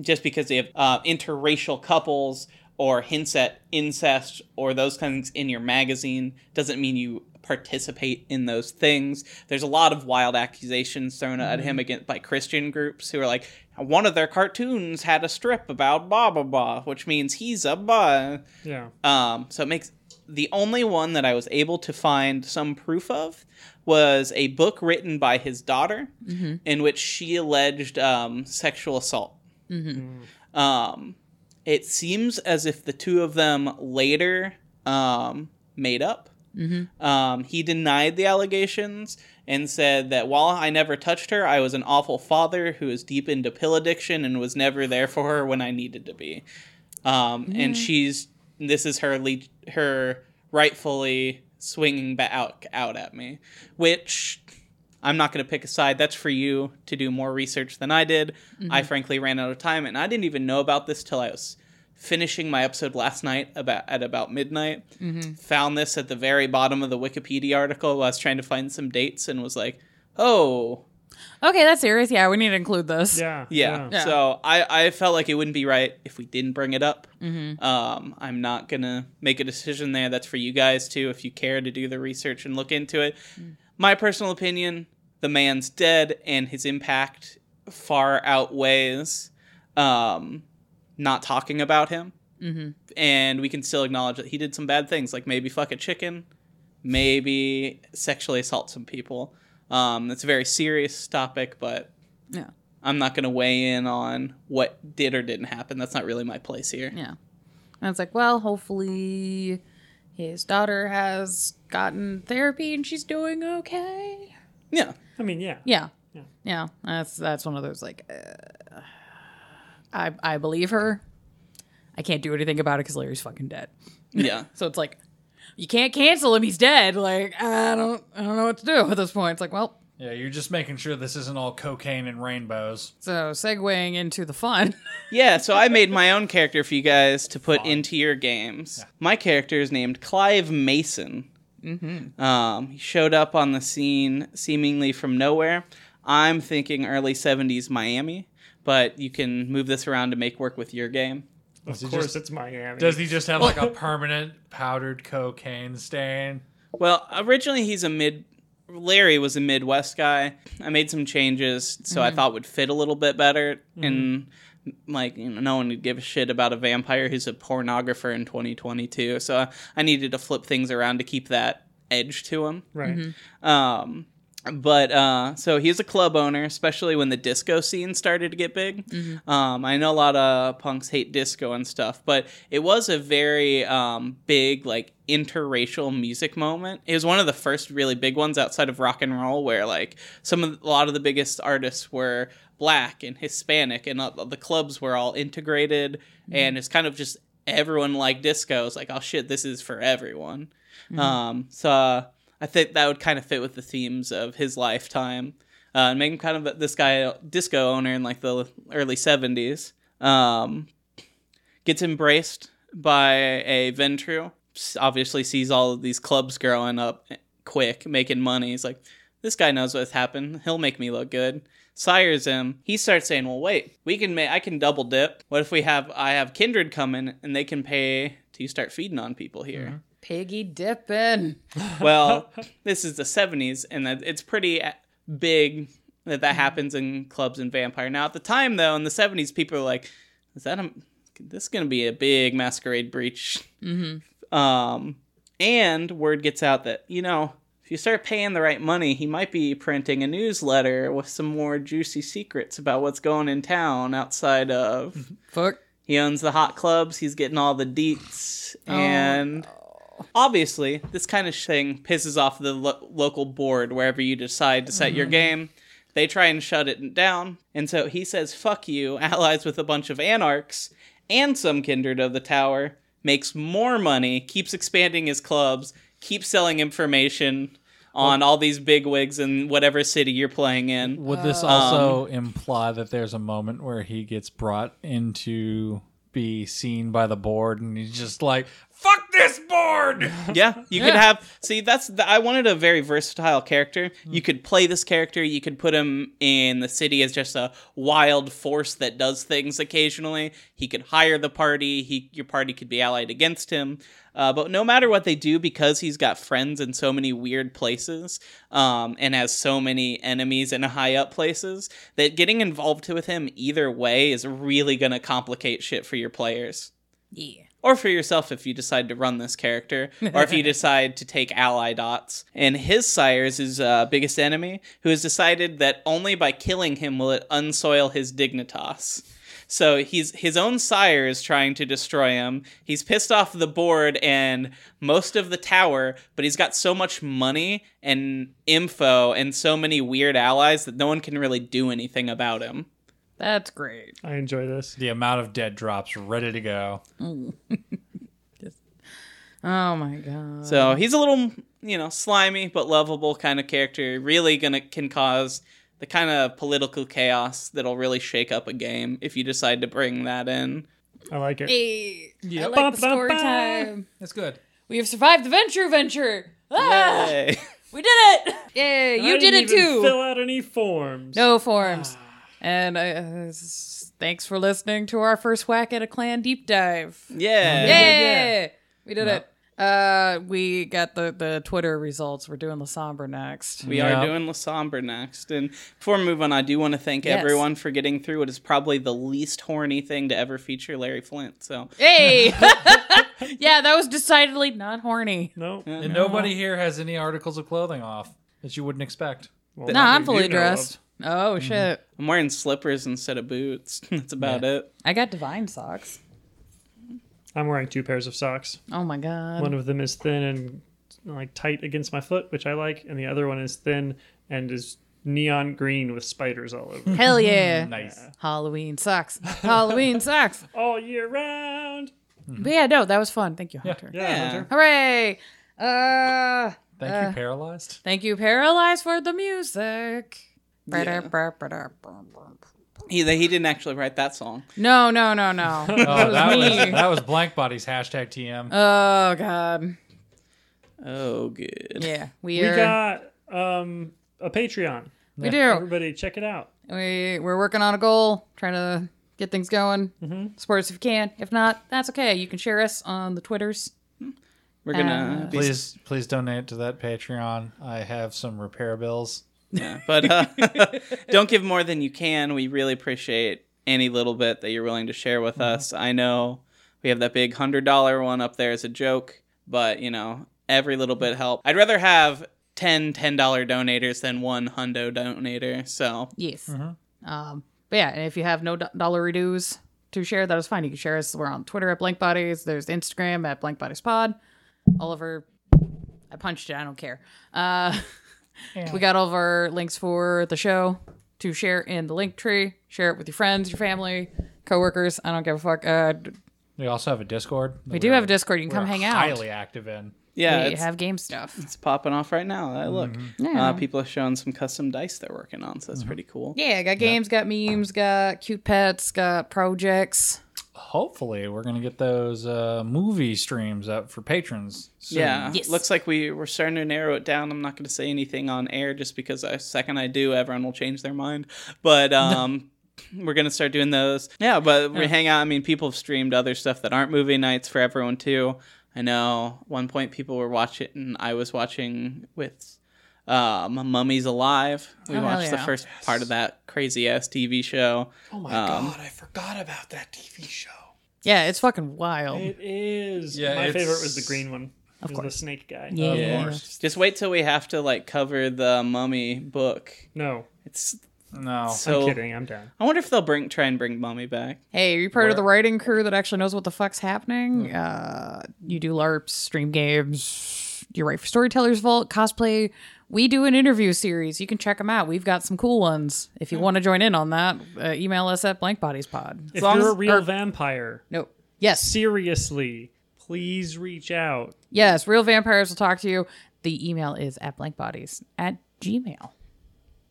just because they have uh, interracial couples or hints at incest or those kinds in your magazine doesn't mean you participate in those things. There's a lot of wild accusations thrown at him against by Christian groups who are like, one of their cartoons had a strip about blah blah blah, which means he's a blah. yeah. Um, so it makes the only one that I was able to find some proof of was a book written by his daughter in which she alleged um, sexual assault. Um, it seems as if the two of them later um, made up. Um, he denied the allegations and said that while I never touched her, I was an awful father who was deep into pill addiction and was never there for her when I needed to be. Um, And she's this is her le- her rightfully swinging back out out at me, which I'm not going to pick a side. That's for you to do more research than I did. I frankly ran out of time, and I didn't even know about this till I was finishing my episode last night about at about midnight. Found this at the very bottom of the Wikipedia article. while I was trying to find some dates, and was like, "Oh, Okay, that's serious. Yeah, we need to include this. Yeah. yeah." Yeah. So I I felt like it wouldn't be right if we didn't bring it up. Um, I'm not gonna make a decision there. That's for you guys too, if you care to do the research and look into it. My personal opinion: the man's dead and his impact far outweighs um, not talking about him. Mm-hmm. And we can still acknowledge that he did some bad things, like maybe fuck a chicken, maybe sexually assault some people. Um, it's a very serious topic, but Yeah. I'm not going to weigh in on what did or didn't happen. That's not really my place here. Yeah. And it's like, well, hopefully his daughter has gotten therapy and she's doing okay. Yeah. I mean, yeah. Yeah. Yeah. Yeah. That's that's one of those like uh, I I believe her. I can't do anything about it cuz Larry's fucking dead. Yeah. So it's like you can't cancel him. He's dead. Like I don't I don't know what to do at this point. It's like, well, Yeah, you're just making sure this isn't all cocaine and rainbows. so segueing into the fun. Yeah, so I made my own character for you guys to put into your games. My character is named Clive Mason. Mm-hmm. Um, he showed up on the scene seemingly from nowhere. I'm thinking early 70s Miami, but you can move this around to make work with your game. Of he course, just- it's Miami. Does he just have like a permanent powdered cocaine stain? Well, originally he's a mid. Larry was a Midwest guy. I made some changes so I mm-hmm. thought would fit a little bit better, mm-hmm. and like you know, no one would give a shit about a vampire who's a pornographer in 2022. So I, I needed to flip things around to keep that edge to him. right? Mm-hmm. Um, but uh, so he's a club owner, especially when the disco scene started to get big. Um, I know a lot of punks hate disco and stuff, but it was a very um, big like interracial music moment. It was one of the first really big ones outside of rock and roll, where like some of a lot of the biggest artists were black and Hispanic, and uh, the clubs were all integrated, and it's kind of just everyone liked disco. It's like, oh shit, this is for everyone. Um, so uh, I think that would kind of fit with the themes of his lifetime. Uh, and make him kind of this guy, disco owner in like the early 70s. Um, gets embraced by a Ventrue. Obviously, sees all of these clubs growing up quick, making money. He's like, this guy knows what's happened. He'll make me look good. Sires him. He starts saying, "Well, wait, we can make. I can double dip. What if we have? I have Kindred come in, and they can pay to start feeding on people here." Piggy dipping. well, this is the 70s, and it's pretty uh, big that that happens in clubs and vampire. Now, at the time, though, in the 70s, people are like, is that a, this is going to be a big masquerade breach? Mm-hmm. Um, and word gets out that, you know, if you start paying the right money, he might be printing a newsletter with some more juicy secrets about what's going in town outside of. Fuck. He owns the hot clubs. He's getting all the deets, and obviously, this kind of thing pisses off the lo- local board wherever you decide to set your mm-hmm. game. They try and shut it down, and so he says, "Fuck you!" Allies with a bunch of anarchs and some kindred of the tower, makes more money, keeps expanding his clubs, keeps selling information on all these big wigs in whatever city you're playing in. Would this um, also imply that there's a moment where he gets brought into be seen by the board and he's just like, fuck this board? Yeah, you could have. See, that's the, I wanted a very versatile character. You could play this character. You could put him in the city as just a wild force that does things occasionally. He could hire the party. He your party could be allied against him. Uh, but no matter what they do, because he's got friends in so many weird places um, and has so many enemies in high up places, that getting involved with him either way is really going to complicate shit for your players Yeah. Or for yourself if you decide to run this character, or if you decide to take ally dots. And his sire is his uh, biggest enemy, who has decided that only by killing him will it unsoil his dignitas. So he's his own sire is trying to destroy him. He's pissed off the board and most of the tower, but he's got so much money and info and so many weird allies that no one can really do anything about him. That's great. I enjoy this. The amount of dead drops ready to go. Oh my god. So he's a little, you know, slimy but lovable kind of character. Really gonna can cause the kind of political chaos that'll really shake up a game if you decide to bring that in. I like it. Hey, I like Ba, the ba, story ba. time. That's good. We have survived the venture venture. Ah, Yay. we did it. Yay, I you did didn't it even too. Fill out any forms. No forms. And uh, thanks for listening to our first whack at a clan deep dive. Yeah. Yay! We did it. Uh, we got the the Twitter results. We're doing La Sombra next. We Yeah. are doing La Sombra next. And before we move on, I do want to thank Yes. everyone for getting through what is probably the least horny thing to ever feature Larry Flynt. So Hey, yeah, that was decidedly not horny. No. And nobody here has any articles of clothing off that you wouldn't expect. Well, No, I'm fully you know dressed. of. Oh shit, I'm wearing slippers instead of boots. That's about it. I got divine socks. I'm wearing two pairs of socks. Oh my god. One of them is thin and like tight against my foot, which I like, and the other one is thin and is neon green with spiders all over. Hell yeah. Nice. Halloween socks. Halloween socks. all year round. But yeah, no, that was fun. Thank you, Hunter. Yeah, Yeah. Hunter. Hooray! Uh, Thank Uh, you, paralyzed. thank you, Paralyzed, for the music. Yeah. He he didn't actually write that song. No, no, no, no. Oh, That was that was that was Blank Body's hashtag TM. Oh god. Oh, good. Yeah, we We are. got um, a Patreon. we do. Everybody, check it out. We we're working on a goal, trying to get things going. Mm-hmm. Support us if you can. If not, that's okay. You can share us on the Twitters. We're gonna Uh, be Please, please donate to that Patreon. I have some repair bills. Yeah, but uh, don't give more than you can. We really appreciate any little bit that you're willing to share with us. I know we have that big hundred dollar one up there as a joke, but you know every little bit help. I'd rather have 10 ten dollar donators than one hundo donator. So Yes. Mm-hmm. Um, but yeah, and if you have no do- dollar dues to share, that is fine. You can share us. We're on Twitter at Blank Bodies. There's Instagram at Blank Bodies Pod. Oliver, I punched it. I don't care. Uh, we got all of our links for the show to share in the link tree. Share it with your friends, your family, coworkers. I don't give a fuck. Uh, We also have a Discord. we do have a Discord. You can come hang out. Highly active in. yeah, we have game stuff. it's popping off right now. Uh, look, Yeah. uh, people are showing some custom dice they're working on, so that's pretty cool. Yeah, got games, got memes, got cute pets, got projects. Hopefully, we're gonna get those uh, movie streams up for patrons. Soon. Yeah, Yes. looks like we we're starting to narrow it down. I'm not going to say anything on air just because the second I do, everyone will change their mind. But um, we're going to start doing those. Yeah, but we hang out. I mean, people have streamed other stuff that aren't movie nights for everyone too. I know one point people were watching, and I was watching with um, Mummies Alive. We Oh, hell watched the yeah. first part of that crazy ass TV show. Oh my Um, god, I forgot about that TV show. Yeah, it's fucking wild. It is. Yeah, my it's- favorite was the green one. Of It was the course. snake guy. Yeah. Yeah. course. Just wait till we have to like cover the Mummy book. No, It's No. so I'm kidding. I'm down. I wonder if they'll bring try and bring Mummy back. Hey, are you part of the writing crew that actually knows what the fuck's happening? Uh, you do LARPs, stream games, you write for Storytellers Vault, cosplay. We do an interview series. You can check them out. We've got some cool ones. If you want to join in on that, uh, email us at blankbodiespod. If you're as- a real or- vampire, No. Yes. seriously, please reach out. Yes. Real vampires will talk to you. The email is at blankbodies at gmail.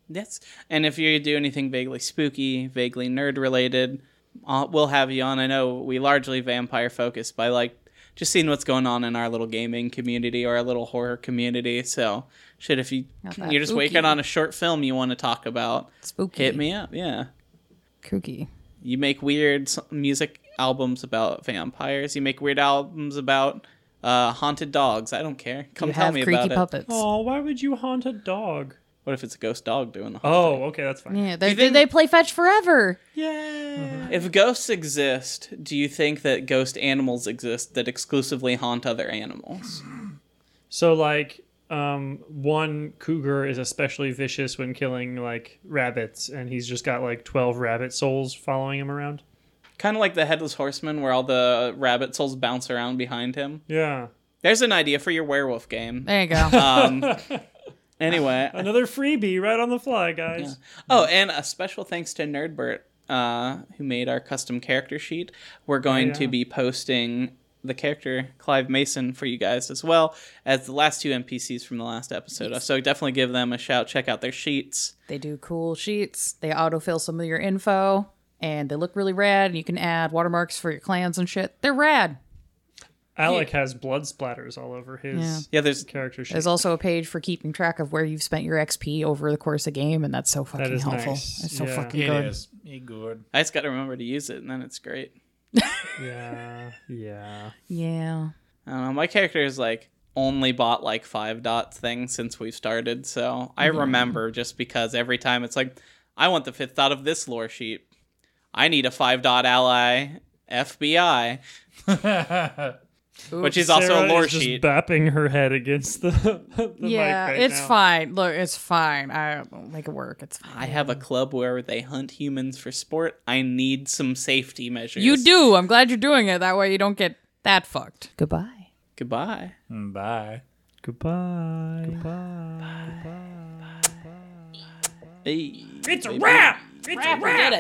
Yes. And if you do anything vaguely spooky, vaguely nerd related, uh, we'll have you on. I know we largely vampire focused, by like just seeing what's going on in our little gaming community or our little horror community. So, shit, if you Not you're just spooky. waiting on a short film you want to talk about, Spooky. hit me up. Yeah. Kooky. You make weird s- music albums about vampires. You make weird albums about uh, haunted dogs. I don't care. Come you tell have me creaky about it. puppets. Oh, why would you haunt a dog? What if it's a ghost dog doing the Oh, okay, that's fine. Yeah, they, you they, think- they play fetch forever. Yeah. If ghosts exist, do you think that ghost animals exist that exclusively haunt other animals? So like, um, one cougar is especially vicious when killing like rabbits, and he's just got like twelve rabbit souls following him around. Kind of like the headless horseman, where all the rabbit souls bounce around behind him. Yeah. There's an idea for your werewolf game. There you go. Um, anyway, Another freebie right on the fly, guys. oh, and a special thanks to Nerdbert, uh, who made our custom character sheet. We're going yeah. to be posting the character Clive Mason for you guys as well as the last two NPCs from the last episode. So definitely give them a shout. Check out their sheets. They do cool sheets. They autofill some of your info, and they look really rad. And you can add watermarks for your clans and shit. They're rad. Alec has blood splatters all over his Yeah. Yeah, there's character sheet. There's also a page for keeping track of where you've spent your XP over the course of game, and that's so fucking is helpful. nice. It's so Yeah. fucking good. is. Be good. I just got to remember to use it, and then it's great. Yeah, yeah. Yeah. I don't know. My character is like only bought like five dots things since we've started, so I remember just because every time it's like, I want the fifth dot of this lore sheet. I need a five dot ally FBI, which is also Sarah a lore is just sheet. bapping her head against the, the yeah, mic right it's now. fine. Look, it's fine. I will make it work. It's fine. I have a club where they hunt humans for sport. I need some safety measures. You do. I'm glad you're doing it. That way you don't get that fucked. Goodbye. Goodbye. Bye. Goodbye. Goodbye. Hey. It's a wrap. It's Crap, we did it.